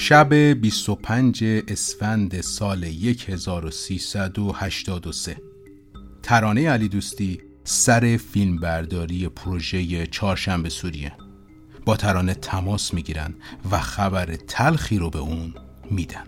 شب 25 اسفند سال 1383 ترانه علی دوستی سر فیلمبرداری پروژه چهارشنبه سوریه. با ترانه تماس می‌گیرن و خبر تلخی رو به اون میدن.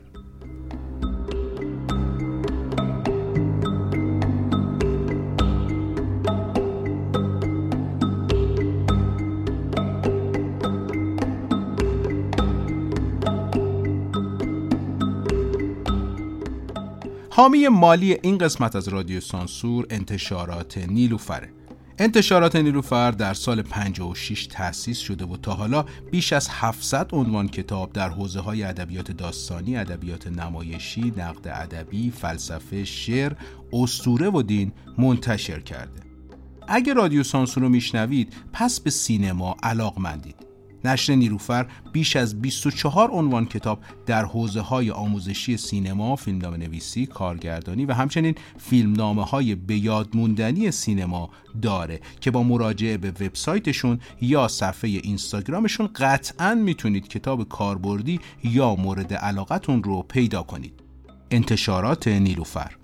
حامی مالی این قسمت از رادیو سانسور انتشارات نیلوفره انتشارات نیلوفر در سال 56 تأسیس شده و تا حالا بیش از 700 عنوان کتاب در حوزه های ادبیات داستانی، ادبیات نمایشی، نقد ادبی، فلسفه، شعر، اسطوره و دین منتشر کرده. اگه رادیو سانسور رو میشنوید پس به سینما علاقمندید. نشر نیروفر بیش از 24 عنوان کتاب در حوزه های آموزشی سینما، فیلمنامه نویسی، کارگردانی و همچنین فیلمنامه های بیادموندنی سینما داره که با مراجعه به وبسایتشون یا صفحه اینستاگرامشون قطعا می‌تونید کتاب کاربردی یا مورد علاقتون رو پیدا کنید. انتشارات نیلوفر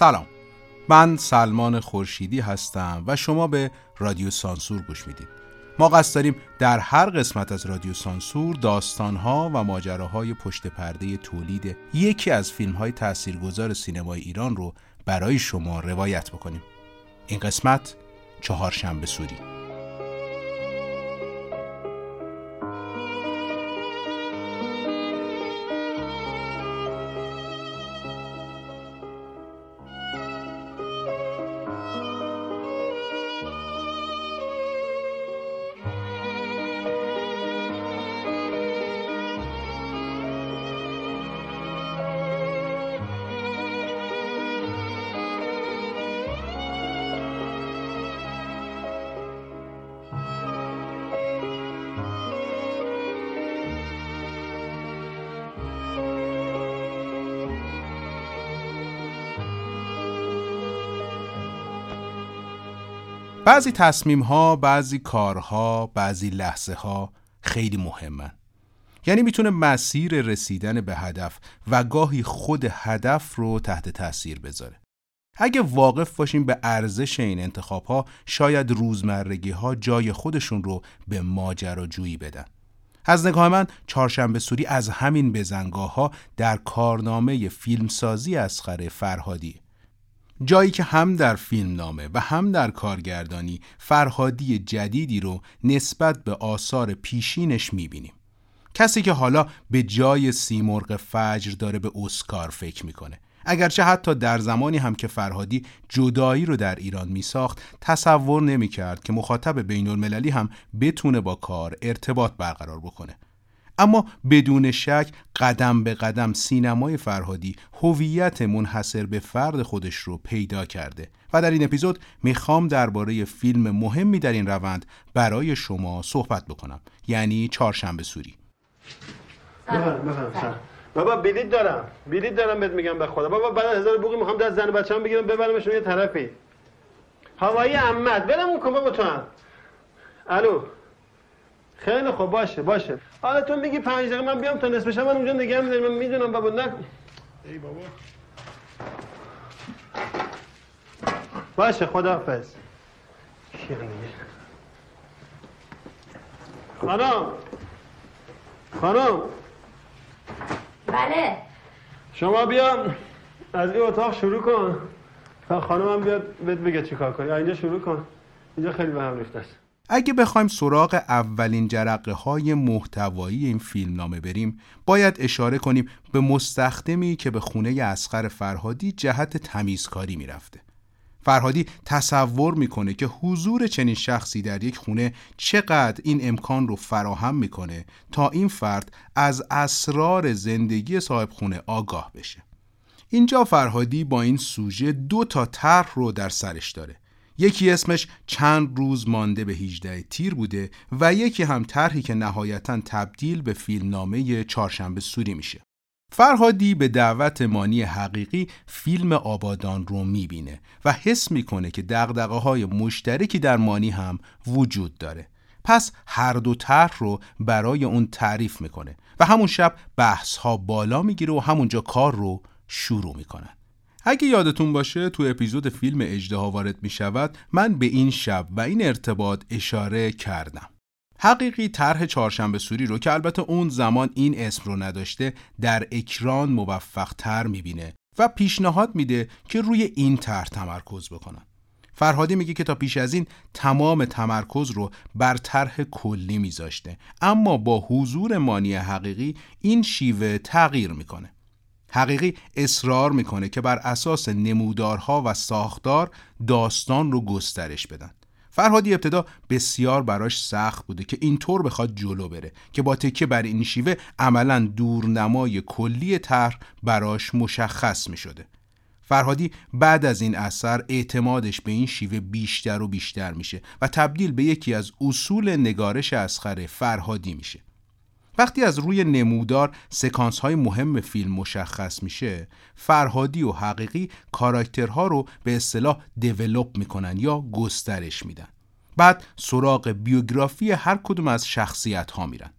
سلام. من سلمان خورشیدی هستم و شما به رادیو سانسور گوش می‌دید. ما قصد داریم در هر قسمت از رادیو سانسور داستانها و ماجراهای پشت پرده تولید یکی از فیلم های تاثیرگذار سینمای ایران رو برای شما روایت بکنیم. این قسمت چهارشنبه سوری. بعضی تصمیم ها، بعضی کارها، بعضی لحظه ها خیلی مهمن. یعنی می‌تونه مسیر رسیدن به هدف و گاهی خود هدف رو تحت تاثیر بذاره. اگه واقف باشیم به ارزش این انتخاب ها شاید روزمرگی ها جای خودشون رو به ماجراجویی بدن. از نگاه من چهارشنبه سوری از همین بزنگاه ها در کارنامه فیلمسازی اسخر فرهادی جایی که هم در فیلم نامه و هم در کارگردانی فرهادی جدیدی رو نسبت به آثار پیشینش می‌بینیم. کسی که حالا به جای سیمرغ فجر داره به اسکار فکر می‌کنه. اگرچه حتی در زمانی هم که فرهادی جدایی رو در ایران می ساخت تصور نمی کرد که مخاطب بین المللی هم بتونه با کار ارتباط برقرار بکنه. اما بدون شک قدم به قدم سینمای فرهادی هویت منحصر به فرد خودش رو پیدا کرده. و در این اپیزود می‌خوام درباره فیلم مهمی در این روند برای شما صحبت بکنم. یعنی چهارشنبه سوری. بابا بلیت دارم. بلیت دارم بهت میگم به خدا. بابا بعد هزار بوقی می‌خوام دست زن بچه‌ام بگیرم ببرمشون یه طرفی. هوایی عمت برم کن بابا تو هم. الو. خیلی خوب باشه باشه. حالا تو میگی پنج دقیقه من بیام تا نصف من اونجا نگه میدارم من می‌دونم بابا نه. ای بابا. باشه خداحافظ. خانم. خانم. بله. شما بیا از این اتاق شروع کن. تا خانم بیاد بهت بگه چیکار کنی. اینجا شروع کن. اینجا خیلی به هم ریخته است. اگه بخوایم سراغ اولین جرقه های محتوایی این فیلم نامه بریم باید اشاره کنیم به مستخدمی که به خونه اسقر فرهادی جهت تمیزکاری می‌رفته. فرهادی تصور می‌کنه که حضور چنین شخصی در یک خونه چقدر این امکان رو فراهم می‌کنه تا این فرد از اسرار زندگی صاحب خونه آگاه بشه. اینجا فرهادی با این سوژه دو تا طرح رو در سرش داره. یکی اسمش چند روز مانده به 18 تیر بوده و یکی هم طرحی که نهایتا تبدیل به فیلمنامه چهارشنبه سوری میشه. فرهادی به دعوت مانی حقیقی فیلم آبادان رو می‌بینه و حس می‌کنه که دقدقه های مشترکی در مانی هم وجود داره. پس هر دو طرح رو برای اون تعریف می‌کنه و همون شب بحث ها بالا می‌گیره و همونجا کار رو شروع می‌کنن. اگه یادتون باشه تو اپیزود فیلم اجدها وارد می‌شود من به این شب و این ارتباط اشاره کردم. حقیقی طرح چهارشنبه سوری رو که البته اون زمان این اسم رو نداشته در اکران موفق تر می‌بینه و پیشنهاد میده که روی این طرح تمرکز بکنن. فرهادی میگه که تا پیش از این تمام تمرکز رو بر طرح کلی میذاشته اما با حضور مانی حقیقی این شیوه تغییر می‌کنه. حقیقی اصرار می‌کنه که بر اساس نمودارها و ساختار داستان رو گسترش بدن فرهادی ابتدا بسیار براش سخت بوده که اینطور بخواد جلو بره که با تکیه بر این شیوه عملا دورنمای کلی طرح براش مشخص می شده. فرهادی بعد از این اثر اعتمادش به این شیوه بیشتر و بیشتر میشه و تبدیل به یکی از اصول نگارش اسخر فرهادی میشه. وقتی از روی نمودار سکانس های مهم فیلم مشخص میشه فرهادی و حقیقی کاراکترها رو به اصطلاح دیولوب می‌کنن یا گسترش میدن. بعد سراغ بیوگرافی هر کدوم از شخصیت ها میرن.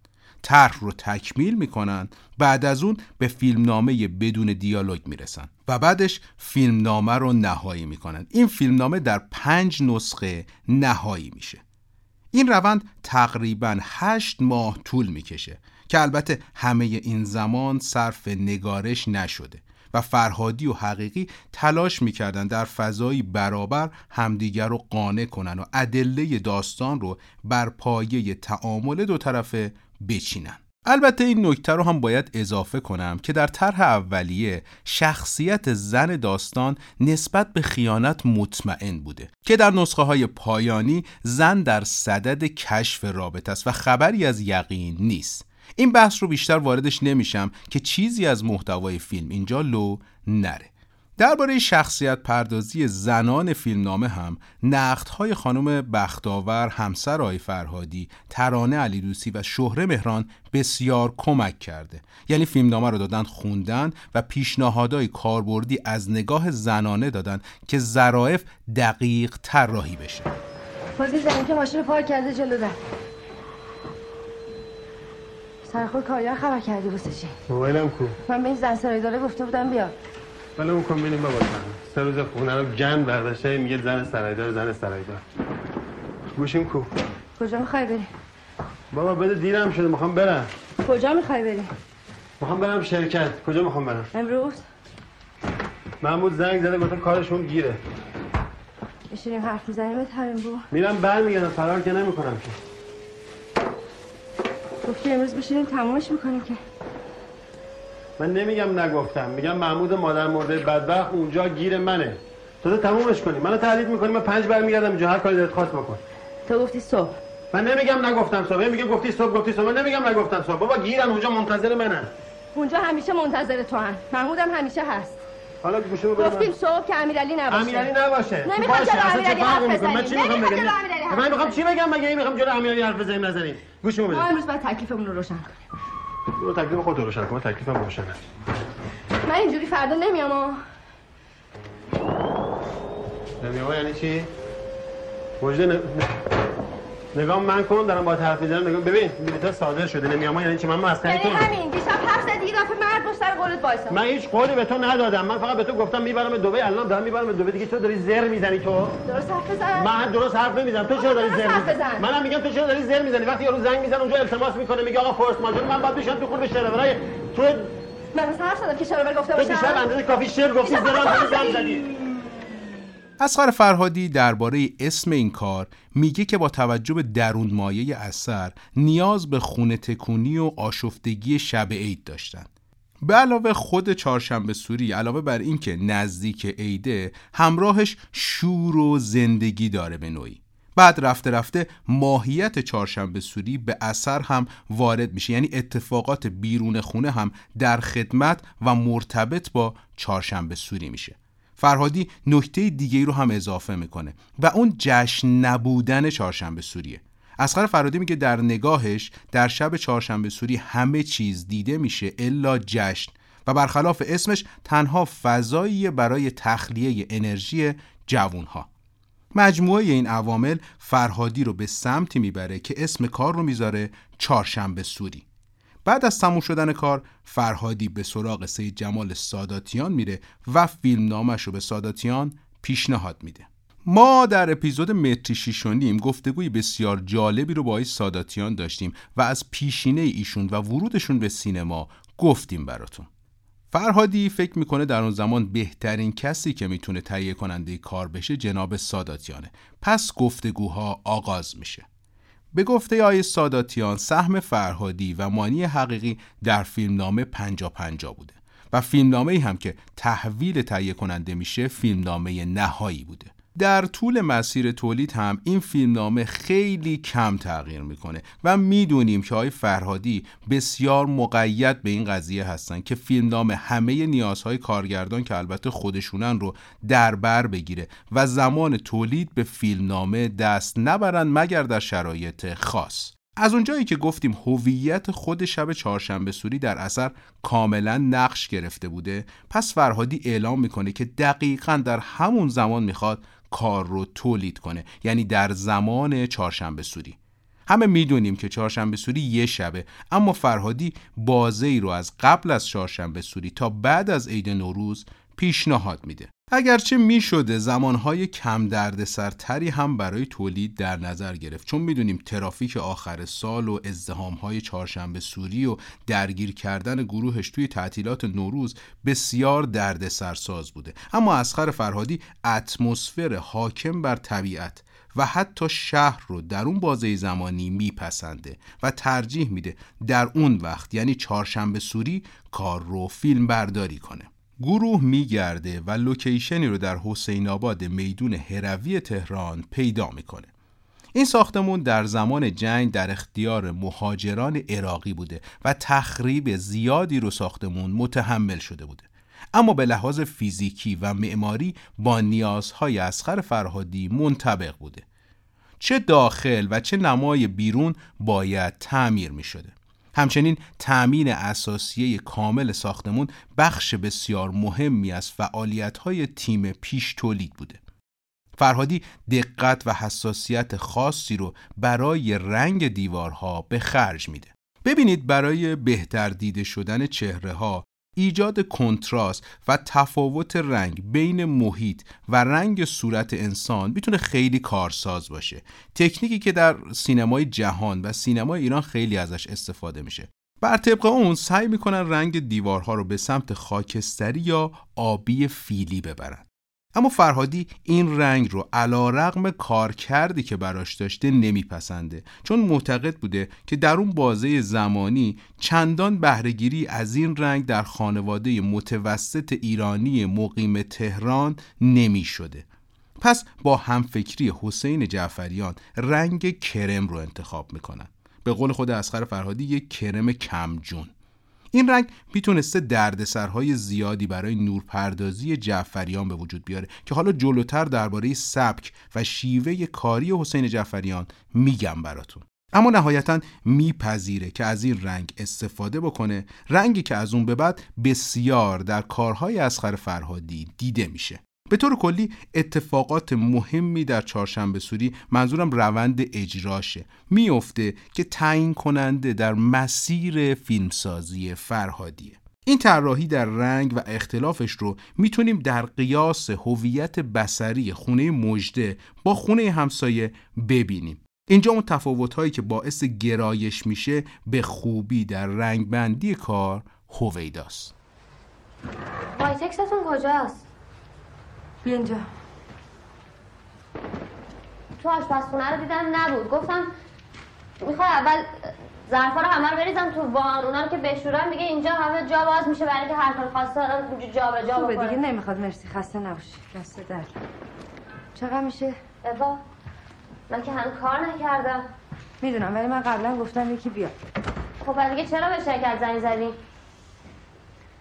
طرح رو تکمیل می‌کنن بعد از اون به فیلمنامه بدون دیالوگ می‌رسن و بعدش فیلمنامه رو نهایی می‌کنن. این فیلمنامه در پنج نسخه نهایی میشه. این روند تقریبا هشت ماه طول می‌کشه که البته همه این زمان صرف نگارش نشده و فرهادی و حقیقی تلاش می‌کردن در فضایی برابر همدیگر رو قانع کنن و ادله داستان رو بر پایه تعامل دو طرفه بچینن. البته این نکته رو هم باید اضافه کنم که در طرح اولیه شخصیت زن داستان نسبت به خیانت مطمئن بوده که در نسخه های پایانی زن در صدد کشف رابطه است و خبری از یقین نیست. این بحث رو بیشتر واردش نمیشم که چیزی از محتوای فیلم اینجا لو نره. درباره شخصیت پردازی زنان فیلمنامه هم های خانم بختاور همسر آی فرهادی ترانه علیدوسی و شهره مهران بسیار کمک کرده. یعنی فیلمنامه رو دادن خوندن و پیشنهادهای کاربردی از نگاه زنانه دادن که ظرافت دقیق طراحی بشه. بازی زنی که ماشین پارک کرده جلو در سرخور کاریا خبر کردی واسه چی؟ موبایلم کو؟ من به این زن سرای داره گفته بودم بیا. ولی اون کن بینیم بابا سه روز خونه رو گن برداشته میگه زن سرایدار زن سرایدار. گوشیم کو؟ کجا می‌خوای بری؟ بابا بده دیرم شده می‌خوام برم. کجا می‌خوای بری؟ می‌خوام برم شرکت. کجا می‌خوام برم؟ امروز؟ محمود زنگ زده گفتم کارشون گیره. بشینیم حرف می‌زنیم همین بو میرم برمیگردم فرار که نمی‌کنم که. گفتی امروز بشینیم تمومش می‌کنیم که. من نمیگم نگفتم میگم محمود مادر مرده بدبخت اونجا گیر منه. تو تمومش کنی. منو تهدید می‌کنی من پنج برمیگردم اینجا هر کاری دلت خواست بکن. تو گفتی صبح. من نمیگم نگفتم صبح. میگه گفتی صبح گفتی صبح. من نمیگم نگفتم صبح. بابا گیرن اونجا منتظر منن. اونجا همیشه منتظر تو هن. محمودم همیشه هست. حالا گوشو بده گفتیم صبح که امیرعلی نباشه. امیرعلی نباشه. نمی‌خوام جلو امیرعلی حرف بزنیم من چی می‌خوام بگم؟ من می‌خوام چی بگم مگه می‌خوام جلو امیرعلی حرف بزنیم؟ نزنیم گوشو بده ما امروز باید تکلیفمون رو روشن کنیم برو تکلیف خودت رو روشن کن تکلیفم روشنه من اینجوری فردا نمیام نمیام یعنی چی؟ وجده نگاه من کن دارم با حرف می‌زنم نگاه ببین بلیطا صادر شده نمیام یعنی چی؟ من مسخره یعنی همین دیشب حرف زدی دفعه مرد پشت سر قولت وایسا. من هیچ قولی به تو ندادم. من فقط به تو گفتم می‌برم دبی الان دارم می‌برم دبی دیگه تو داری زر می‌زنی تو؟ درست حرف بزن. من درست حرف نمی‌زنم. تو چرا داری زر می‌زنی؟ منم میگم تو چرا داری زر می‌زنی؟ وقتی یارو زنگ می‌زنه اونجا التماس می‌کنه میگه آقا فورس ماژور من بعد بشم تو خود به شرورای تو. من حرف زدم که شرور گفته باشم. تو دیشب اندازه کافی شعر گفتی زنگ زدی. اسخر فرهادی درباره اسم این کار میگه که با توجه به درون مایه اثر نیاز به خونه تکونی و آشفتگی شب عید داشتن. به علاوه خود چهارشنبه سوری علاوه بر اینکه نزدیک عیده همراهش شور و زندگی داره به نوعی. بعد رفته رفته ماهیت چهارشنبه سوری به اثر هم وارد میشه. یعنی اتفاقات بیرون خونه هم در خدمت و مرتبط با چهارشنبه سوری میشه. فرهادی نکته دیگه رو هم اضافه می‌کنه و اون جشن نبودن چهارشنبه سوریه. اسخر فرادی میگه در نگاهش در شب چهارشنبه سوری همه چیز دیده میشه الا جشن و برخلاف اسمش تنها فضایی برای تخلیه انرژی جوونها مجموعه این عوامل فرهادی رو به سمتی می‌بره که اسم کار رو می‌ذاره چهارشنبه سوری. بعد از تموم شدن کار فرهادی به سراغ سید جمال ساداتیان میره و فیلم نامش رو به ساداتیان پیشنهاد میده. ما در اپیزود متری شیش و نیم گفتگوی بسیار جالبی رو با آقای ساداتیان داشتیم و از پیشینه ایشون و ورودشون به سینما گفتیم براتون. فرهادی فکر می‌کنه در اون زمان بهترین کسی که می‌تونه تهیه کننده کار بشه جناب ساداتیانه. پس گفتگوها آغاز میشه. به گفته آی ساداتیان سهم فرهادی و مانی حقیقی در فیلمنامه پنجا پنجا بوده. و فیلمنامه هم که تحویل تهیه کننده میشه فیلمنامه نهایی بوده. در طول مسیر تولید هم این فیلمنامه خیلی کم تغییر می‌کنه و می‌دونیم که های فرهادی بسیار مقید به این قضیه هستن که فیلمنامه همه نیازهای کارگردان که البته خودشونن رو در بر بگیره و زمان تولید به فیلمنامه دست نبرن مگر در شرایط خاص. از اونجایی که گفتیم هویت خود شب چهارشنبه سوری در اثر کاملا نقش گرفته بوده پس فرهادی اعلام می‌کنه که دقیقا در همون زمان می‌خواد کار رو تولید کنه. یعنی در زمان چهارشنبه سوری. همه می‌دونیم که چهارشنبه سوری یه شبه. اما فرهادی بازه ای رو از قبل از چهارشنبه سوری تا بعد از عید نوروز پیشنهاد میده. اگرچه می‌شده زمانهای کم دردسرتری هم برای تولید در نظر گرفت. چون می‌دونیم ترافیک آخر سال و ازدهامهای چهارشنبه سوری و درگیر کردن گروهش توی تعطیلات نوروز بسیار دردسرساز بوده. اما اسخر فرهادی اتمسفر حاکم بر طبیعت و حتی شهر رو در اون بازه زمانی میپسنده و ترجیح میده در اون وقت یعنی چهارشنبه سوری کار رو فیلم برداری کنه. گروه میگرده و لوکیشنی رو در حسین آباد میدون هروی تهران پیدا می‌کنه. این ساختمون در زمان جنگ در اختیار مهاجران عراقی بوده و تخریب زیادی رو ساختمون متحمل شده بوده. اما به لحاظ فیزیکی و معماری با نیازهای اسخر فرهادی منطبق بوده. چه داخل و چه نمای بیرون باید تعمیر می شده همچنین تأمین اساسیه کامل ساختمون بخش بسیار مهمی از فعالیت‌های تیم پیش تولید بوده. فرهادی دقت و حساسیت خاصی رو برای رنگ دیوارها به خرج میده. ببینید برای بهتر دیده شدن چهره ها ایجاد کنتراست و تفاوت رنگ بین محیط و رنگ صورت انسان می‌تونه خیلی کارساز باشه. تکنیکی که در سینمای جهان و سینمای ایران خیلی ازش استفاده میشه. بر طبق اون سعی می‌کنن رنگ دیوارها رو به سمت خاکستری یا آبی فیلی ببرن. اما فرهادی این رنگ رو علا رقم کار کردی که براش داشته نمیپسنده. چون معتقد بوده که در اون بازه زمانی چندان بهرهگیری از این رنگ در خانواده متوسط ایرانی مقیم تهران نمی شده. پس با همفکری حسین جعفریان رنگ کرم رو انتخاب می‌کنن. به قول خود اسخر فرهادی یک کرم کمجون. این رنگ می‌تونسته دردسرهای زیادی برای نورپردازی جعفریان به وجود بیاره که حالا جلوتر درباره سبک و شیوه کاری حسین جعفریان میگم براتون. اما نهایتا میپذیره که از این رنگ استفاده بکنه رنگی که از اون به بعد بسیار در کارهای اسخر فرهادی دیده میشه. به طور کلی اتفاقات مهمی در چهارشنبه سوری منظورم روند اجراشه. میفته که تعیین کننده در مسیر فیلمسازی فرهادیه. این طراحی در رنگ و اختلافش رو می‌تونیم در قیاس هویت بسری خونه مجده با خونه همسایه ببینیم. اینجا اون تفاوت هایی که باعث گرایش میشه به خوبی در رنگ بندی کار هویداست. وایتکستون کجاست؟ بیا اینجا. تو آشپزخونه رو دیدم نبود. گفتم می‌خوای اول ظرفا رو همه رو بریزم تو وان. اونا رو که بشورم دیگه اینجا همه جا باز میشه برای اینکه هر کار خواسته اونجا جا به جا خوبه دیگه نمی‌خواد. مرسی. خسته نباشی. دست در. چقدر میشه؟ ابا من که هنوز کار نکردم. می‌دونم ولی من قبلا گفتم یکی بیاد. خب دیگه چرا به شرکت زنگ زدی؟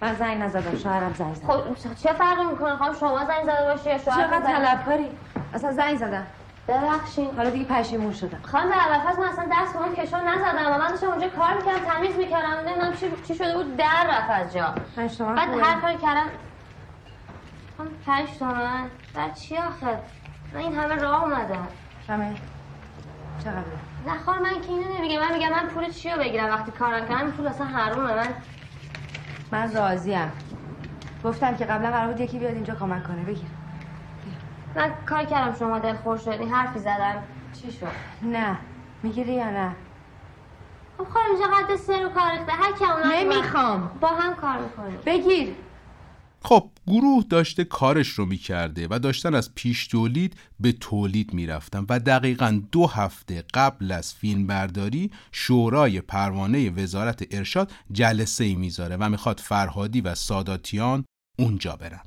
من زنگ نزدم شوهرم زنگ زد. خب چه فرقی می‌کنه؟ خواهم شما زنگ زده باشی یا شوهر چقدر طلبکاری اصلا زنگ زدم. ببخشید. حالا دیگه پشیمون شدم. خانم در اول من اصلا دست اون کشو نزدم. و من داشتم اونجا کار می‌کردم تمیز می‌کردم. نمی‌دونم چی چی شده بود. در رفت از جا. بعد. هر کاری کردم خانم پنج تومن. بعد چی آخه؟ من این همه راه اومدم. کمه چقدر؟ نه خانم من که اینو نمیگم. من میگم من پول چی رو بگیرم وقتی کار نکردم این پول اصلا حرومه. من من راضیم گفتم که قبلا قرار بود یکی بیاد اینجا کمک کنه. بگیر. من کار کردم شما دلخور شدی. حرفی زدم. چی شد؟ نه. می‌گیری یا نه؟ خب خانم قد سر و کار ریخته. هر کی نمی‌خوام. با هم کار می‌کنیم بگیر. خب گروه داشته کارش رو می‌کرده و داشتن از پیش تولید به تولید می‌رفتن و دقیقا دو هفته قبل از فیلم برداری شورای پروانه وزارت ارشاد جلسه ای می‌ذاره و می‌خواد فرهادی و ساداتیان اونجا برن.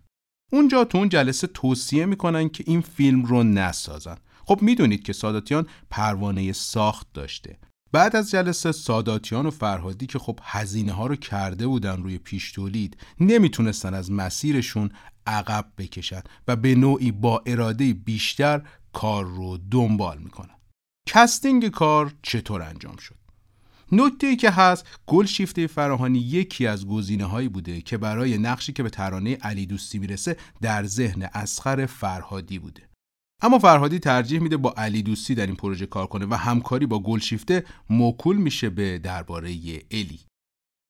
اونجا تو اون جلسه توصیه می‌کنن که این فیلم رو نسازن. خب می‌دونید که ساداتیان پروانه ساخت داشته. بعد از جلسه ساداتیان و فرهادی که خب هزینه ها رو کرده بودن روی پیش تولید نمی‌تونستن از مسیرشون عقب بکشن و به نوعی با اراده بیشتر کار رو دنبال می‌کنن. casting کار چطور انجام شد؟ نکته ای که هست گلشیفته فراهانی یکی از گزینه هایی بوده که برای نقشی که به ترانه علیدوستی می‌رسه در ذهن اصغر فرهادی بوده. اما فرهادی ترجیح میده با علیدوستی در این پروژه کار کنه و همکاری با گلشیفته موکول میشه به درباره الی.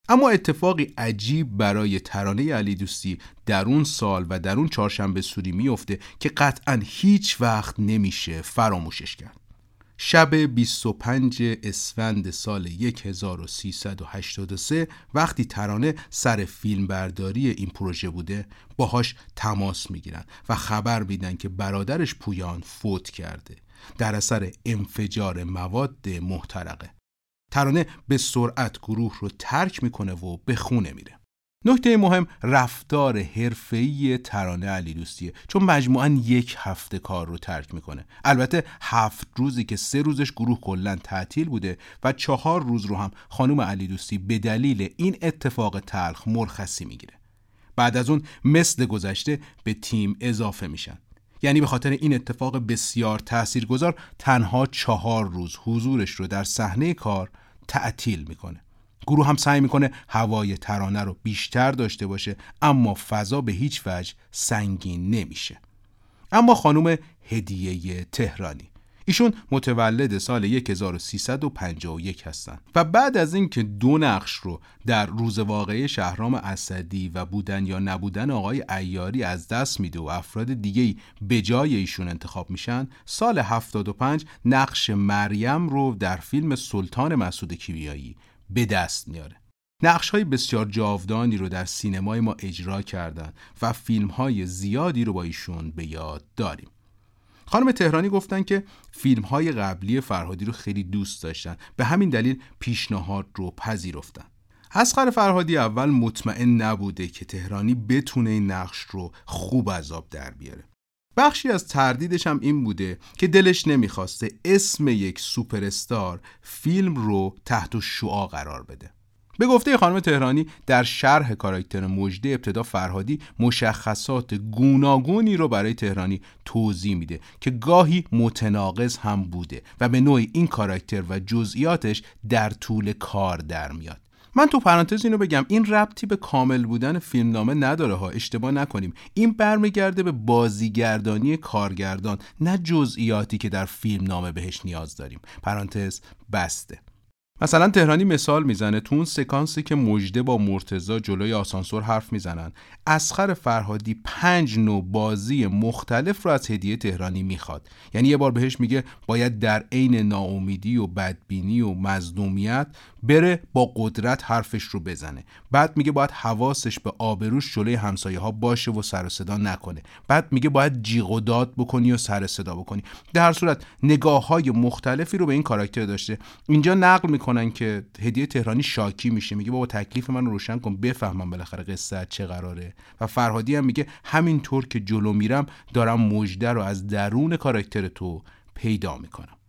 اما اتفاقی عجیب برای ترانه علی دوستی در اون سال و در اون چهارشنبه سوری میفته که قطعا هیچ وقت نمیشه فراموشش کرد. شب 25 اسفند سال 1383 وقتی ترانه سر فیلم برداری این پروژه بوده باهاش تماس می‌گیرن و خبر میدن که برادرش پویان فوت کرده. در اثر انفجار مواد محترقه. ترانه به سرعت گروه رو ترک می‌کنه و به خونه میره. نکته مهم رفتار حرفه‌ای ترانه علی دوستیه. چون مجموعاً یک هفته کار رو ترک می‌کنه. البته هفت روزی که سه روزش گروه کلا تعطیل بوده و چهار روز رو هم خانم علی دوستی به دلیل این اتفاق تلخ مرخصی می‌گیره. بعد از اون مثل گذشته به تیم اضافه میشن. یعنی به خاطر این اتفاق بسیار تاثیرگذار تنها چهار روز حضورش رو در صحنه کار تعطیل می‌کنه. گروه هم سعی می‌کنه هوای ترانه رو بیشتر داشته باشه اما فضا به هیچ وجه سنگین نمیشه. اما خانم هدیه تهرانی ایشون متولد سال 1351 هستند و بعد از اینکه دو نقش رو در روز واقعی شهرام اسدی و بودن یا نبودن آقای ایاری از دست میده و افراد دیگه به جای ایشون انتخاب میشن سال 75 نقش مریم رو در فیلم سلطان مسعود کیمیایی به دست میاره. نقش های بسیار جاودانی رو در سینمای ما اجرا کردن و فیلم های زیادی رو با ایشون به یاد داریم. خانم تهرانی گفتن که فیلم های قبلی فرهادی رو خیلی دوست داشتن. به همین دلیل پیشنهاد رو پذیرفتن. اسقر فرهادی اول مطمئن نبوده که تهرانی بتونه این نقش رو خوب عذاب در بیاره. بخشی از تردیدش هم این بوده که دلش نمی‌خواسته اسم یک سوپر فیلم رو تحت شعا قرار بده. به گفته خانم تهرانی در شرح کاراکتر مجده ابتدا فرهادی مشخصات گوناگونی رو برای تهرانی توضیح میده که گاهی متناقض هم بوده و به نوعی این کاراکتر و جزئیاتش در طول کار در میاد. من تو پرانتز اینو بگم این ربطی به کامل بودن فیلمنامه نداره ها اشتباه نکنیم. این برمیگرده به بازیگردانی کارگردان نه جزئیاتی که در فیلمنامه بهش نیاز داریم. پرانتز بسته. مثلا تهرانی مثال می‌زنه تو اون سکانسی که مجده با مرتزا جلوی آسانسور حرف می‌زنن. اسخر فرهادی پنج نوع بازی مختلف رو از هدیه تهرانی می‌خواد. یعنی یه بار بهش میگه باید در عین ناامیدی و بدبینی و مظلومیت بره با قدرت حرفش رو بزنه. بعد میگه باید حواسش به آبروش جلوی همسایه ها باشه و سر صدا نکنه. بعد میگه باید جیغ و داد بکنی و سر صدا بکنی. در هر صورت نگاه های مختلفی رو به این کاراکتر داشته. اینجا نقل می‌کنن که هدیه تهرانی شاکی میشه. میگه بابا تکلیف من روشن کن بفهمم بالاخره قصه چه قراره. و فرهادی هم میگه همینطور که جلو میرم دارم مجده رو از درون کاراکتر تو پیدا می‌کنم.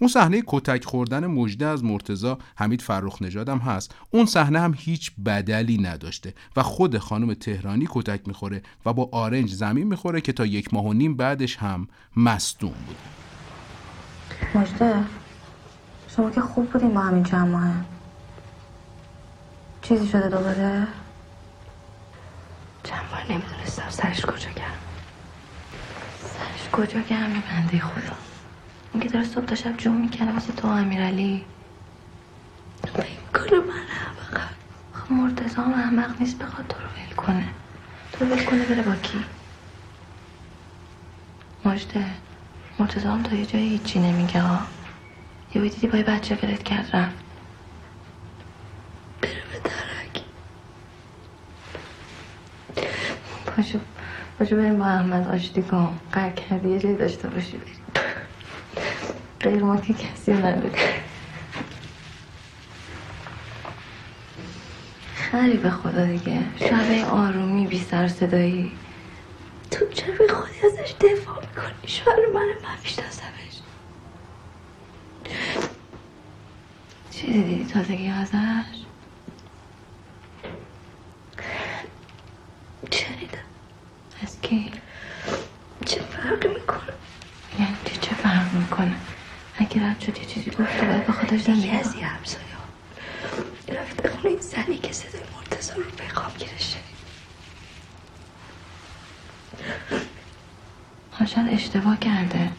اون صحنه کتک خوردن مجده از مرتزا حمید فرخ نژادم هست. اون صحنه هم هیچ بدلی نداشته و خود خانم تهرانی کتک می‌خوره و با آرنج زمین می‌خوره که تا یک ماه و نیم بعدش هم مصدوم بود مجده شما که خوب بودیم با همین چند ماه. چیزی شده دوباره؟ چند بار نمی‌دونستم. سرش کجا گرم؟ سرش کجا گرمه بنده خدا. اون که داره صبح تا شب جون می‌کنه واسه تو امیرعلی به این کار من احمقم. خب مرتضا هم احمق نیست بخواد تو رو ول کنه. تو رو ول کنه بره با کی؟ مجده. مرتضا هم تا یه جایی هیچی نمیگه ها یه دیدی با یه بچه ولت کرد رفت. بره به درک. پاشو پاشو بریم با احمد آشتی کن. قرار کردی یه جایی داشته باشی. بریم غیر ما که کسی نداره. خری به خدا دیگه. شب آرومی بی سر صدایی. تو چرا به خودی ازش دفاع می‌کنی؟ شوهر من من میشناسمش. چیزی دیدی؟ تازگی ازش شنیدم از کی چه فرقی می‌کنه یعنی چی چه فرق می‌کنه اگه رد شد یه چیزی گفت باید به خودش زندگی یکی از یه همسایه رفته خونه این زنی که صدای مرتضا رو پیغام گیرش شنید شاید اشتباه کرده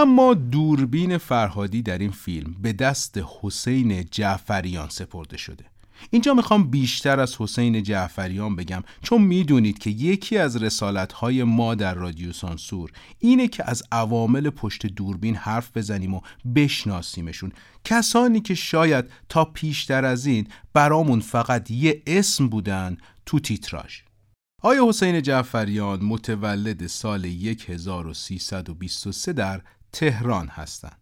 اما دوربین فرهادی در این فیلم به دست حسین جعفریان سپرده شده. اینجا می‌خوام بیشتر از حسین جعفریان بگم چون می‌دونید که یکی از رسالتهای ما در رادیو سانسور اینه که از عوامل پشت دوربین حرف بزنیم و بشناسیمشون. کسانی که شاید تا پیشتر از این برامون فقط یه اسم بودن تو تیتراژ. آیا حسین جعفریان متولد سال 1323 در تهران هستند.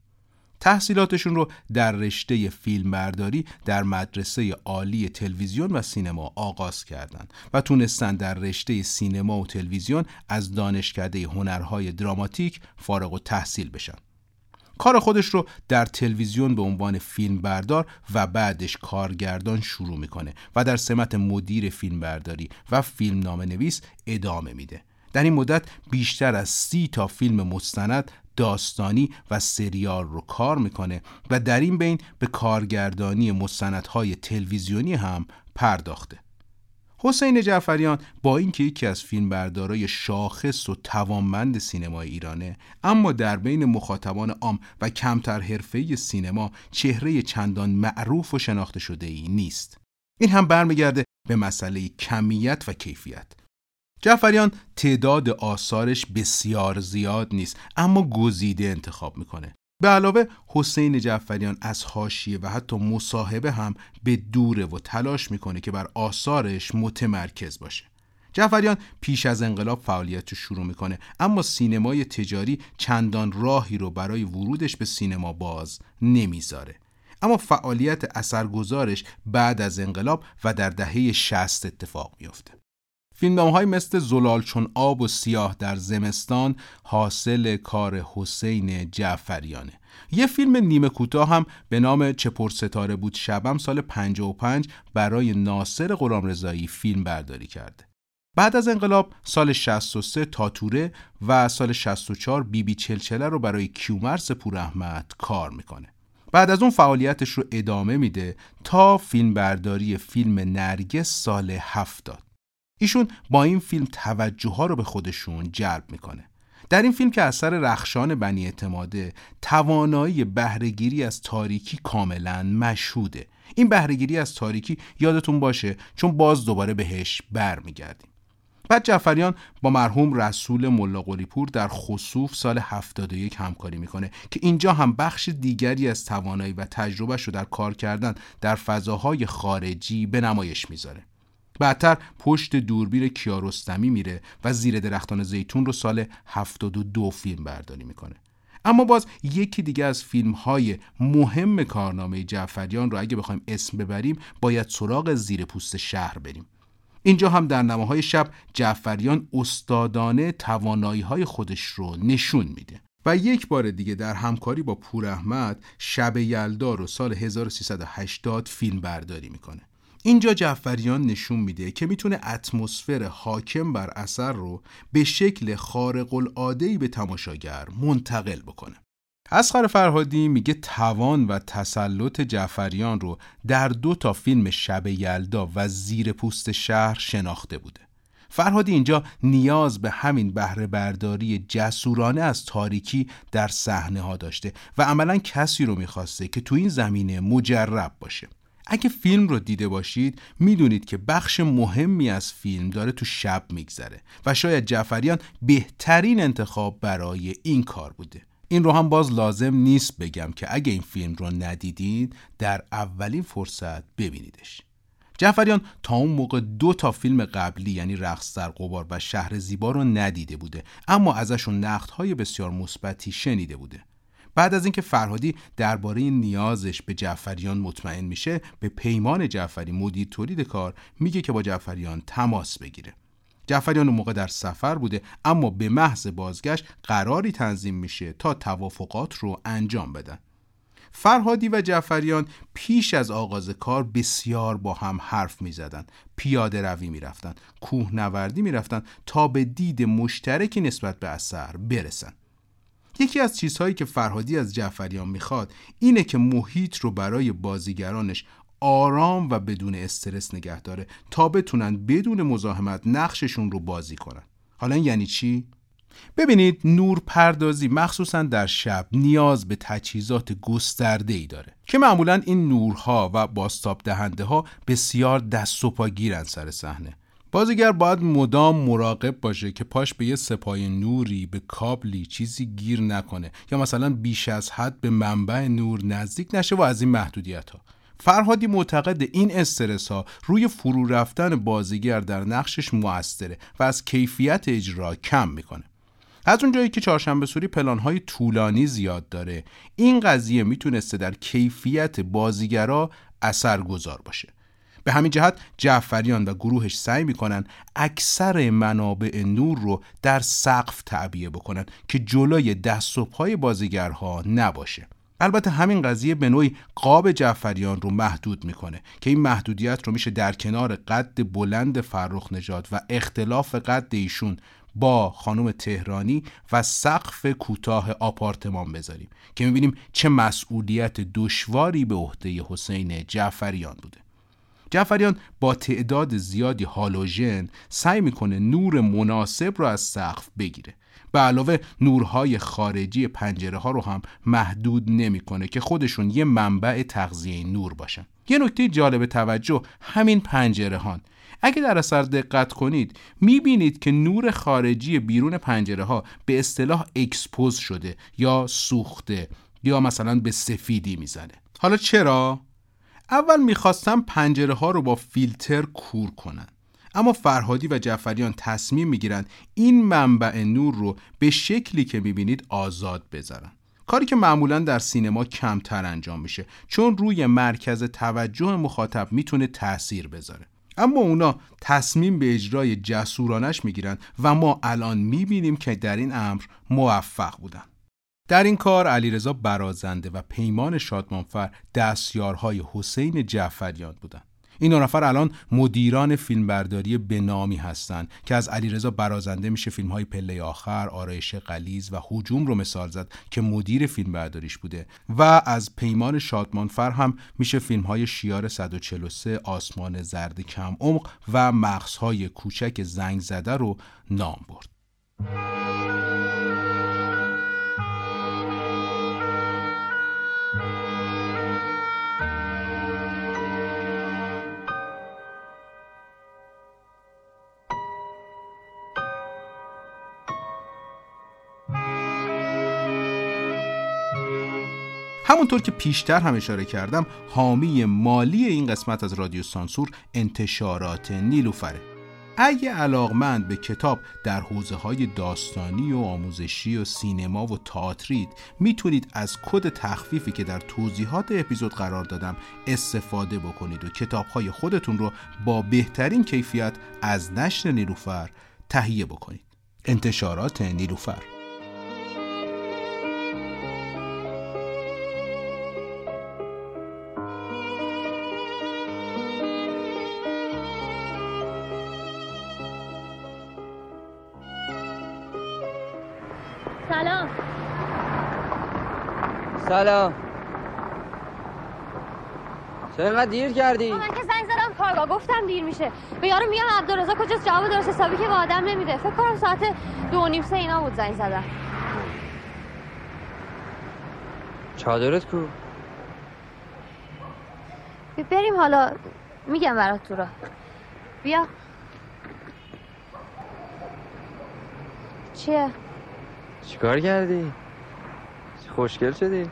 تحصیلاتشون رو در رشته فیلمبرداری در مدرسه عالی تلویزیون و سینما آغاز کردند و تونستن در رشته سینما و تلویزیون از دانشکده هنرهای دراماتیک فارغ و تحصیل بشن. کار خودش رو در تلویزیون به عنوان فیلمبردار و بعدش کارگردان شروع می‌کنه و در سمت مدیر فیلمبرداری و فیلم نام نویس ادامه میده. در این مدت بیشتر از سی تا فیلم مستند داستانی و سریال رو کار می‌کنه و در این بین به کارگردانی مستندهای تلویزیونی هم پرداخته. حسین جعفریان با اینکه یکی از فیلمبردارای شاخص و توانمند سینمای ایرانه اما در بین مخاطبان عام و کمتر حرفه‌ای سینما چهره چندان معروف و شناخته شده ای نیست. این هم برمیگرده به مسئله کمیت و کیفیت. جعفریان تعداد آثارش بسیار زیاد نیست اما گزیده انتخاب می‌کنه. به علاوه حسین جعفریان از حاشیه و حتی مصاحبه هم به دوره و تلاش می‌کنه که بر آثارش متمرکز باشه. جعفریان پیش از انقلاب فعالیت شروع می‌کنه اما سینمای تجاری چندان راهی رو برای ورودش به سینما باز نمی‌ذاره. اما فعالیت اثرگذارش بعد از انقلاب و در دهه 60 اتفاق میافته. فیلمنامه های مثل زلال چون آب و سیاه در زمستان حاصل کار حسین جعفریانه. یه فیلم نیمه کوتاه هم به نام چه ستاره بود شبم سال 55 برای ناصر غلامرضایی فیلم برداری کرده. بعد از انقلاب سال 63 تاتوره و سال 64 بیبی بی چلچله رو برای کیومرس پور احمد کار می‌کنه. بعد از اون فعالیتش رو ادامه میده تا فیلم برداری فیلم نرگس سال 70 ایشون با این فیلم توجه ها رو به خودشون جلب می‌کنه. در این فیلم که اثر رخشان بنی اعتماده توانایی بهرهگیری از تاریکی کاملا مشهوده. این بهرهگیری از تاریکی یادتون باشه چون باز دوباره بهش برمیگردیم. بعد جعفریان با مرحوم رسول ملا پور در خصوف سال 71 همکاری می‌کنه که اینجا هم بخش دیگری از توانایی و تجربهش رو در کار کردن در فضاهای خارجی به نمایش می‌ذاره. بعدتر پشت دوربین کیارستمی میره و زیر درختان زیتون رو سال 72 فیلم برداری می‌کنه. اما باز یکی دیگه از فیلم های مهم کارنامه جعفریان رو اگه بخوایم اسم ببریم باید سراغ زیر پوست شهر بریم. اینجا هم در نماهای شب جعفریان استادانه توانایی های خودش رو نشون میده. و یک بار دیگه در همکاری با پور احمد شب یلدا رو سال 1380 فیلم برداری می‌کنه. اینجا جعفریان نشون میده که می‌تونه اتمسفر حاکم بر اثر رو به شکل خارق العاده به تماشاگر منتقل بکنه. اسخر فرهادی میگه توان و تسلط جعفریان رو در دو تا فیلم شب یلدا و زیر پوست شهر شناخته بوده. فرهادی اینجا نیاز به همین بهره برداری جسورانه از تاریکی در صحنه ها داشته و عملا کسی رو می‌خواسته که تو این زمینه مجرب باشه. اگه فیلم رو دیده باشید می‌دونید که بخش مهمی از فیلم داره تو شب میگذره و شاید جعفریان بهترین انتخاب برای این کار بوده. این رو هم باز لازم نیست بگم که اگه این فیلم رو ندیدید در اولین فرصت ببینیدش. جعفریان تا اون موقع دو تا فیلم قبلی یعنی رقص در قبار و شهر زیبا رو ندیده بوده اما ازشون نقدهای بسیار مثبتی شنیده بوده. بعد از اینکه فرهادی درباره نیازش به جعفریان مطمئن میشه به پیمان جعفری مدیر تولید کار میگه که با جعفریان تماس بگیره جعفریان اون موقع در سفر بوده اما به محض بازگشت قراری تنظیم میشه تا توافقات رو انجام بدن فرهادی و جعفریان پیش از آغاز کار بسیار با هم حرف می زدن. پیاده روی می رفتن. کوه نوردی می رفتن تا به دید مشترکی نسبت به اثر برسن. یکی از چیزهایی که فرهادی از جعفریان می‌خواد اینه که محیط رو برای بازیگرانش آرام و بدون استرس نگه داره تا بتونن بدون مزاحمت نقششون رو بازی کنن حالا یعنی چی؟ ببینید نور پردازی مخصوصا در شب نیاز به تجهیزات گسترده ای داره که معمولا این نورها و باستاب دهنده ها بسیار دست و پا گیرن سر صحنه بازیگر باید مدام مراقب باشه که پاش به یه سپای نوری به کابلی چیزی گیر نکنه یا مثلا بیش از حد به منبع نور نزدیک نشه و از این محدودیت ها فرهادی معتقد این استرس ها روی فرو رفتن بازیگر در نقشش موثره و از کیفیت اجرا کم می‌کنه. از اونجایی که چهارشنبه سوری پلانهای طولانی زیاد داره این قضیه می‌تونسته در کیفیت بازیگرا اثر گذار باشه. به همین جهت جعفریان و گروهش سعی می‌کنن اکثر منابع نور رو در سقف تعبیه بکنن که جلوی دست و پای بازیگرها نباشه. البته همین قضیه به نوعی قاب جعفریان رو محدود می‌کنه که این محدودیت رو میشه در کنار قد بلند فرخ نجات و اختلاف قد ایشون با خانم تهرانی و سقف کوتاه آپارتمان بذاریم که می‌بینیم چه مسئولیت دشواری به عهده حسین جعفریان بوده. جعفریان با تعداد زیادی هالوژن سعی می‌کنه نور مناسب رو از سقف بگیره. به علاوه نورهای خارجی پنجره ها رو هم محدود نمی‌کنه که خودشون یه منبع تغذیه نور باشن. یه نکته جالب توجه همین پنجره هان اگه در اثر دقت کنید می‌بینید که نور خارجی بیرون پنجره ها به اصطلاح expose شده یا سوخته یا مثلا به سفیدی می‌زنه. حالا چرا؟ اول می‌خواستم پنجره ها رو با فیلتر کور کنن. اما فرهادی و جعفریان تصمیم می‌گیرند این منبع نور رو به شکلی که می‌بینید آزاد بذارن. کاری که معمولا در سینما کمتر انجام میشه چون روی مرکز توجه مخاطب می‌تونه تاثیر بذاره. اما اونا تصمیم به اجرای جسورانش می‌گیرن و ما الان می‌بینیم که در این امر موفق بودن. در این کار علیرضا برازنده و پیمان شادمانفر دستیارهای حسین جعفریان بودند. این دو نفر الان مدیران فیلمبرداری به نامی هستند که از علیرضا برازنده میشه فیلم های پله آخر، آرایش قلیز و هجوم رو مثال زد که مدیر فیلمبرداریش بوده و از پیمان شادمانفر هم میشه فیلم های شیار 143 آسمان زرد کم عمق و مغزهای کوچک زنگ زده رو نام برد. همونطور که پیشتر هم اشاره کردم حامی مالی این قسمت از رادیو سانسور انتشارات نیلوفره. اگه علاقمند به کتاب در حوزه های داستانی و آموزشی و سینما و تئاترید می‌تونید از کد تخفیفی که در توضیحات اپیزود قرار دادم استفاده بکنید و کتاب های خودتون رو با بهترین کیفیت از نشر نیلوفر تهیه بکنید. انتشارات نیلوفر سلام چرا اینقدر دیر کردی؟ من که زنگ زدم کارگاه گفتم دیر میشه به یارو میگم عبدالرزا کجاست جواب درست حسابی که به آدم نمیده فکر کنم ساعت دو نیم سه اینا بود زنگ زدم چادرت کو؟ بریم حالا میگم برات تو را بیا چیه؟ چیکار کردی؟ خوشگل شدی؟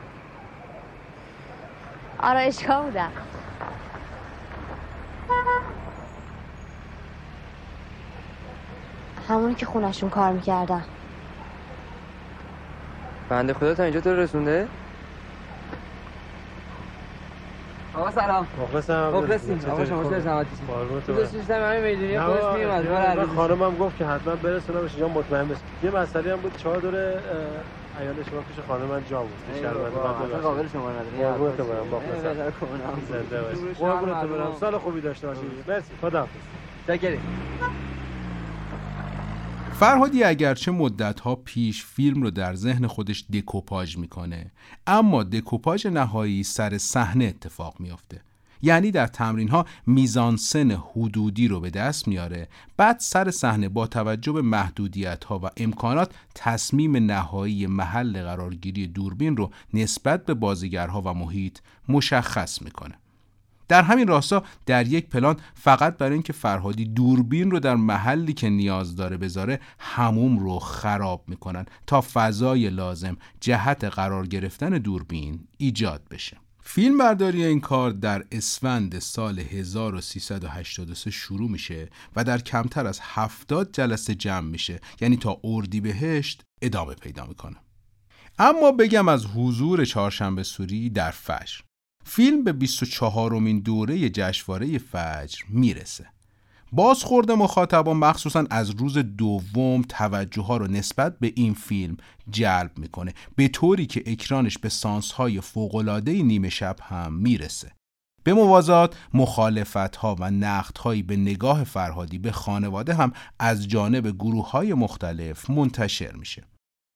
آرایشگاه بودم همونی که خونشون کار می‌کردم بنده خدا تا اینجا تو رو رسونده؟ آقا سلام. مخلصم. مخلصیم. آقا شما چه زحمتی تو. سیستم همه می‌دونی خودش میومد خانمم گفت که حتما برسونمش اینجا مطمئن بشه یه مسئله هم بود چهار دوره اه، عیال شما پیش خانم من جا بود ببخشید. قابل شما نداری قربونت برم، با زنده باشی. قربونت. برم. سال خوبی داشته باشی. مرسی. خدا شکری فرهادی اگرچه مدتها پیش فیلم رو در ذهن خودش دکوپاژ می‌کنه اما دکوپاژ نهایی سر صحنه اتفاق میافته. یعنی در تمرین ها میزانسن حدودی رو به دست میاره. بعد سر صحنه با توجه به محدودیت ها و امکانات تصمیم نهایی محل قرارگیری دوربین رو نسبت به بازیگرها و محیط مشخص می‌کنه. در همین راستا در یک پلان فقط برای اینکه فرهادی دوربین رو در محلی که نیاز داره بذاره هموم رو خراب می‌کنن تا فضای لازم جهت قرار گرفتن دوربین ایجاد بشه. فیلم برداری این کار در اسفند سال 1383 شروع میشه و در کمتر از 70 جلسه جمع میشه. یعنی تا اردیبهشت ادامه پیدا می‌کنه. اما بگم از حضور چهارشنبه سوری در فجر. فیلم به 24 امین دوره جشنواره فجر می‌رسه. بازخورد مخاطبان مخصوصا از روز دوم توجه ها رو نسبت به این فیلم جلب می‌کنه به طوری که اکرانش به سانس های فوقلاده نیمه شب هم می‌رسه. به موازات مخالفت ها و نقد هایی به نگاه فرهادی به خانواده هم از جانب گروه های مختلف منتشر میشه.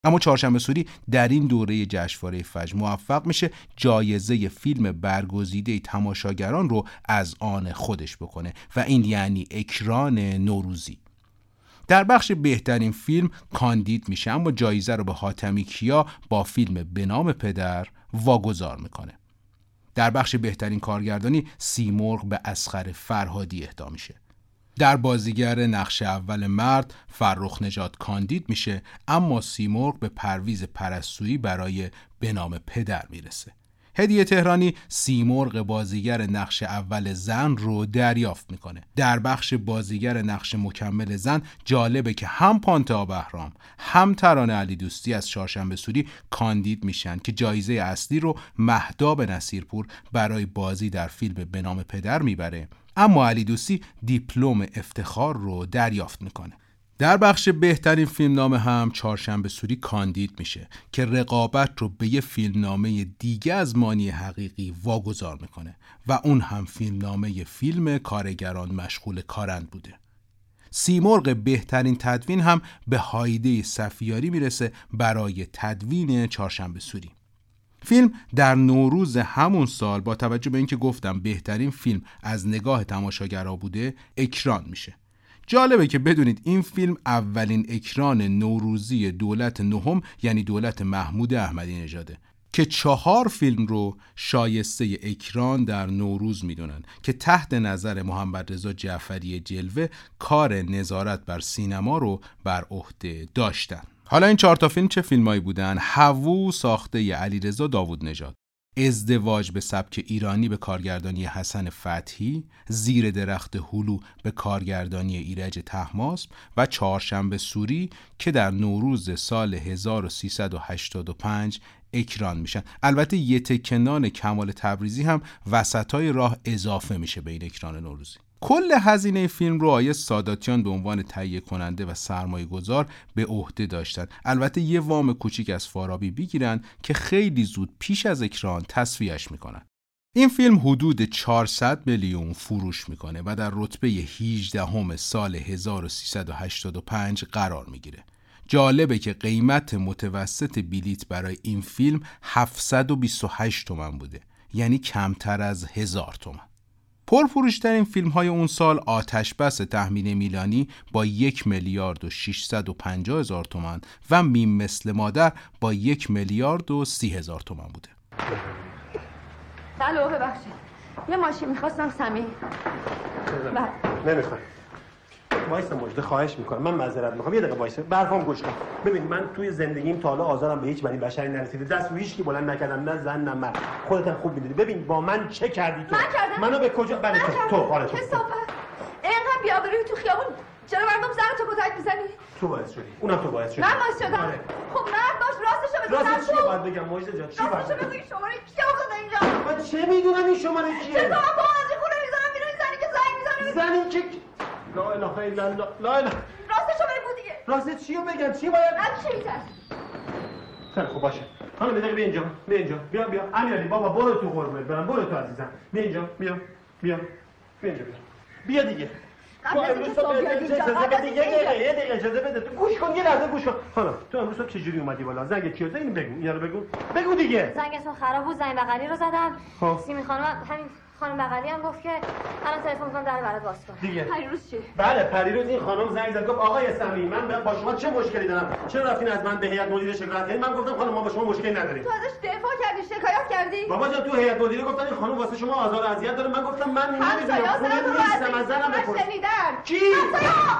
اما چهارشنبه سوری در این دوره جشنواره فجر موفق میشه جایزه فیلم برگزیده تماشاگران رو از آن خودش بکنه و این یعنی اکران نوروزی. در بخش بهترین فیلم کاندید میشه اما جایزه رو به حاتمی کیا با فیلم به نام پدر واگذار می‌کنه. در بخش بهترین کارگردانی سیمرغ به اسخر فرهادی اهدا میشه. در بازیگر نقش اول مرد فرخ نجات کاندید میشه اما سیمرغ به پرویز پرستویی برای به نام پدر می‌رسه. هدیه تهرانی سیمرغ بازیگر نقش اول زن رو دریافت می‌کنه. در بخش بازیگر نقش مکمل زن جالبه که هم پانتا بهرام هم ترانه علی دوستی از چهارشنبه سوری کاندید میشن که جایزه اصلی رو مهداب نصیرپور برای بازی در فیلم به نام پدر می‌بره. اما علی دوستی دیپلم افتخار رو دریافت می‌کنه. در بخش بهترین فیلمنامه هم چهارشنبه سوری کاندید میشه که رقابت رو به یه فیلمنامه دیگه از مانی حقیقی واگذار می‌کنه و اون هم فیلمنامه فیلم کارگران مشغول کارند بوده. سیمرغ بهترین تدوین هم به هایده صفیاری می‌رسه برای تدوین چهارشنبه سوری. فیلم در نوروز همون سال با توجه به اینکه گفتم بهترین فیلم از نگاه تماشاگرها بوده اکران میشه. جالبه که بدونید این فیلم اولین اکران نوروزی دولت نهم یعنی دولت محمود احمدی نژاده که چهار فیلم رو شایسته اکران در نوروز می‌دونن که تحت نظر محمد رضا جعفری جلوه کار نظارت بر سینما رو بر عهده داشتن. حالا این چهار تا فیلم چه فیلمایی بودن؟ هوو ساخته علیرضا داوود نژاد. ازدواج به سبک ایرانی به کارگردانی حسن فتحی، زیر درخت هلو به کارگردانی ایرج تحماسب و چهارشنبه سوری که در نوروز سال 1385 اکران میشن. البته یه تکنان کمال تبریزی هم وسطای راه اضافه میشه به این اکران نوروزی. کل هزینه فیلم رو آیه ساداتیان به عنوان تهیه کننده و سرمایه گذار به عهده داشتن. البته یه وام کوچیک از فارابی بگیرن که خیلی زود پیش از اکران تصفیهش می‌کنن. این فیلم حدود 400 میلیون فروش می‌کنه و در رتبه 18 همه سال 1385 قرار می‌گیره. جالبه که قیمت متوسط بلیت برای این فیلم 728 تومن بوده. یعنی کمتر از هزار تومن. پرفروشترین فیلم های اون سال آتش بس تحمین میلانی با یک میلیارد و 650 هزار تومن و میم مثل مادر با یک میلیارد و سی هزار تومن بوده. سلو ببخشید. یه ماشین می‌خواستم سمی بله. نمی‌خوام وایسا مجده خواهش می‌کنم. من معذرت می‌خوام. یه دقیقه وایسا برفام گوش کن. ببین من توی زندگیم تا حالا آزارم به هیچ بنی بشری نرسیده. دست رو هیچ کی بلند نکردم. نه زن نه مرد. خودت هم خوب می‌دونی. ببین با من چه کردی تو؟ من کردم؟ منو به کجا؟ بله تو. تو. آره تو. اینقدر بیابروی تو خیابون. چرا مردم زن تو کتک می‌زنی؟ تو باعث شدی. اونم تو باعث شدی. من باعث شدم. آره. خب مرد باش. راستشو بگو. راستش تو. باید بگم؟ مجده جان چی باید بگم؟ این شماره کی افتاده اینجا؟ من چه می‌دونم این شماره کیه؟ تو هم با از خونه می‌ذارم بیرون؟ زنی که زنگ می‌زنه. زنی که لا اله الا الله. لا اله. راستشو بگو دیگه. راست چی رو بگم؟ چی باید؟ از چی خیلی خوب باشه. خانم دقیقه بیا اینجا. بیا اینجا. بیا بیا. امیرعلی بابا برو تو قربونت برم. برو تو عزیزم. بیا اینجا. بیا. بیا. بیا اینجا بیا. بیا دیگه. تو امروز صبح اجازه بده. یه دقیقه. یه دقیقه اجازه بده. تو گوش کن یه لحظه گوش کن. خانم تو امروز صبح چجوری اومدی بالا؟ زنگ کیو؟ زنگ بگو. اینا رو بگو. بگو دیگه. زنگتون خراب بود زنگ بغلی رو زدم. خب. سیمی خانم همین خانم بغلی هم گفت که الان تلفن می‌کنم در برات باز کن دیگه. پریروز چی؟ بله پریروز این خانم زنگ زد گفت آقای سمی من با شما چه مشکلی دارم؟ چرا رفتین از من به هیئت مدیره شکایت کردین من گفتم خانم ما با شما مشکلی نداریم. تو ازش دفاع کردی شکایت کردی؟ بابا جان تو هیئت مدیره گفتن این خانم واسه شما آزار و اذیت داره. من گفتم من نمی‌دونم نیستم از زنم من بپرس. کی؟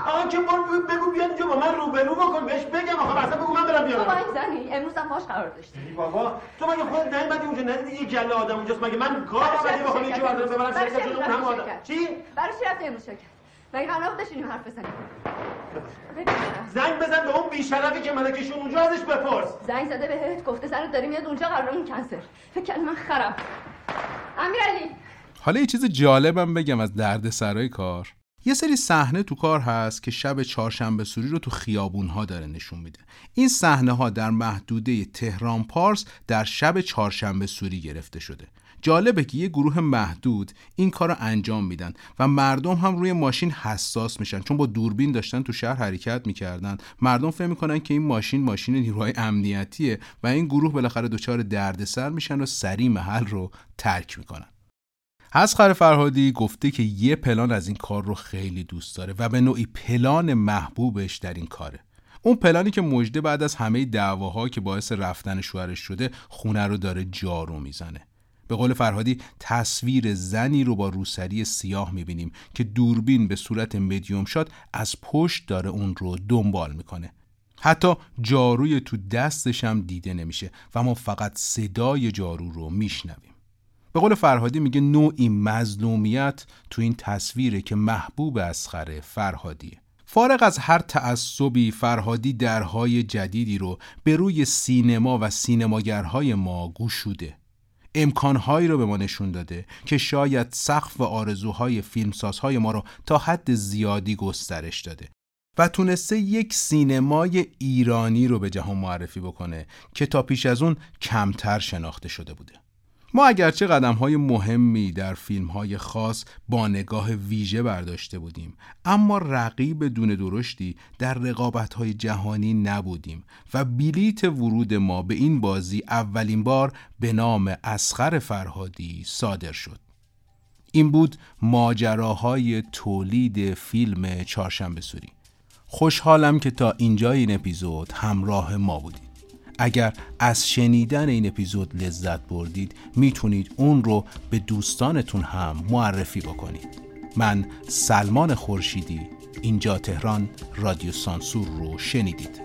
آقا که بار بگو بیاد اینجا با من روبرو بکن بهش بگم آخه اصلا بگو من برم تو با بیارم این زنی امروز هم باش قرار داشتی بابا تو مگه خودت نیومدی اونجا؟ ندیدی یه گله آدم اونجاست؟ مگه من کار اومدی بخوام شرکت برای شرکت آدم. چی؟ برای چی رفتی امروز شرکت؟ مگه قرار داشتیم حرف بزنیم. زنگ بزن به اون بیشرفی که ملکشون اونجا ازش بپرس. زنگ زده بهت گفته سرت داری میاد اونجا قرارمون کنسل. فکر کردی من خرم. امیرعلی. حالا یه چیز جالبم بگم از درد سرای کار. یه سری صحنه تو کار هست که شب چهارشنبه سوری رو تو خیابون ها داره نشون میده. این صحنه ها در محدوده تهران پارس در شب چهارشنبه سوری گرفته شده. جالبه که یه گروه محدود این کار رو انجام میدن و مردم هم روی ماشین حساس میشن چون با دوربین داشتن تو شهر حرکت می‌کردن. مردم فهم می‌کنن که این ماشین ماشین نیروهای امنیتیه و این گروه بالاخره دچار دردسر میشن و سریع محل رو ترک می‌کنن. حسخر فرهادی گفته که یه پلان از این کار رو خیلی دوست داره و به نوعی پلان محبوبش در این کاره. اون پلانی که مجده بعد از همه دعواها که باعث رفتن شوهرش شده خونه رو داره جارو می‌زنه. به قول فرهادی تصویر زنی رو با روسری سیاه می‌بینیم که دوربین به صورت مدیوم شات از پشت داره اون رو دنبال می‌کنه. حتی جاروی تو دستش هم دیده نمیشه و ما فقط صدای جارو رو میشنویم. به قول فرهادی میگه نوعی مظلومیت تو این تصویره که محبوب اسخر فرهادیه. فارغ از هر تعصبی فرهادی درهای جدیدی رو به روی سینما و سینماگرهای ما گشوده. امکانهایی رو به ما نشون داده که شاید سقف و آرزوهای فیلمسازهای ما رو تا حد زیادی گسترش داده و تونسته یک سینمای ایرانی رو به جهان معرفی بکنه که تا پیش از اون کمتر شناخته شده بوده. ما اگرچه قدم های مهمی در فیلم های خاص با نگاه ویژه برداشته بودیم اما رقیب دون درشتی در رقابت های جهانی نبودیم و بلیت ورود ما به این بازی اولین بار به نام اسخر فرهادی صادر شد. این بود ماجراهای تولید فیلم چهارشنبه سوری. خوشحالم که تا اینجا این اپیزود همراه ما بودید. اگر از شنیدن این اپیزود لذت بردید می‌تونید اون رو به دوستانتون هم معرفی بکنید. من سلمان خورشیدی اینجا تهران رادیو سانسور رو شنیدید.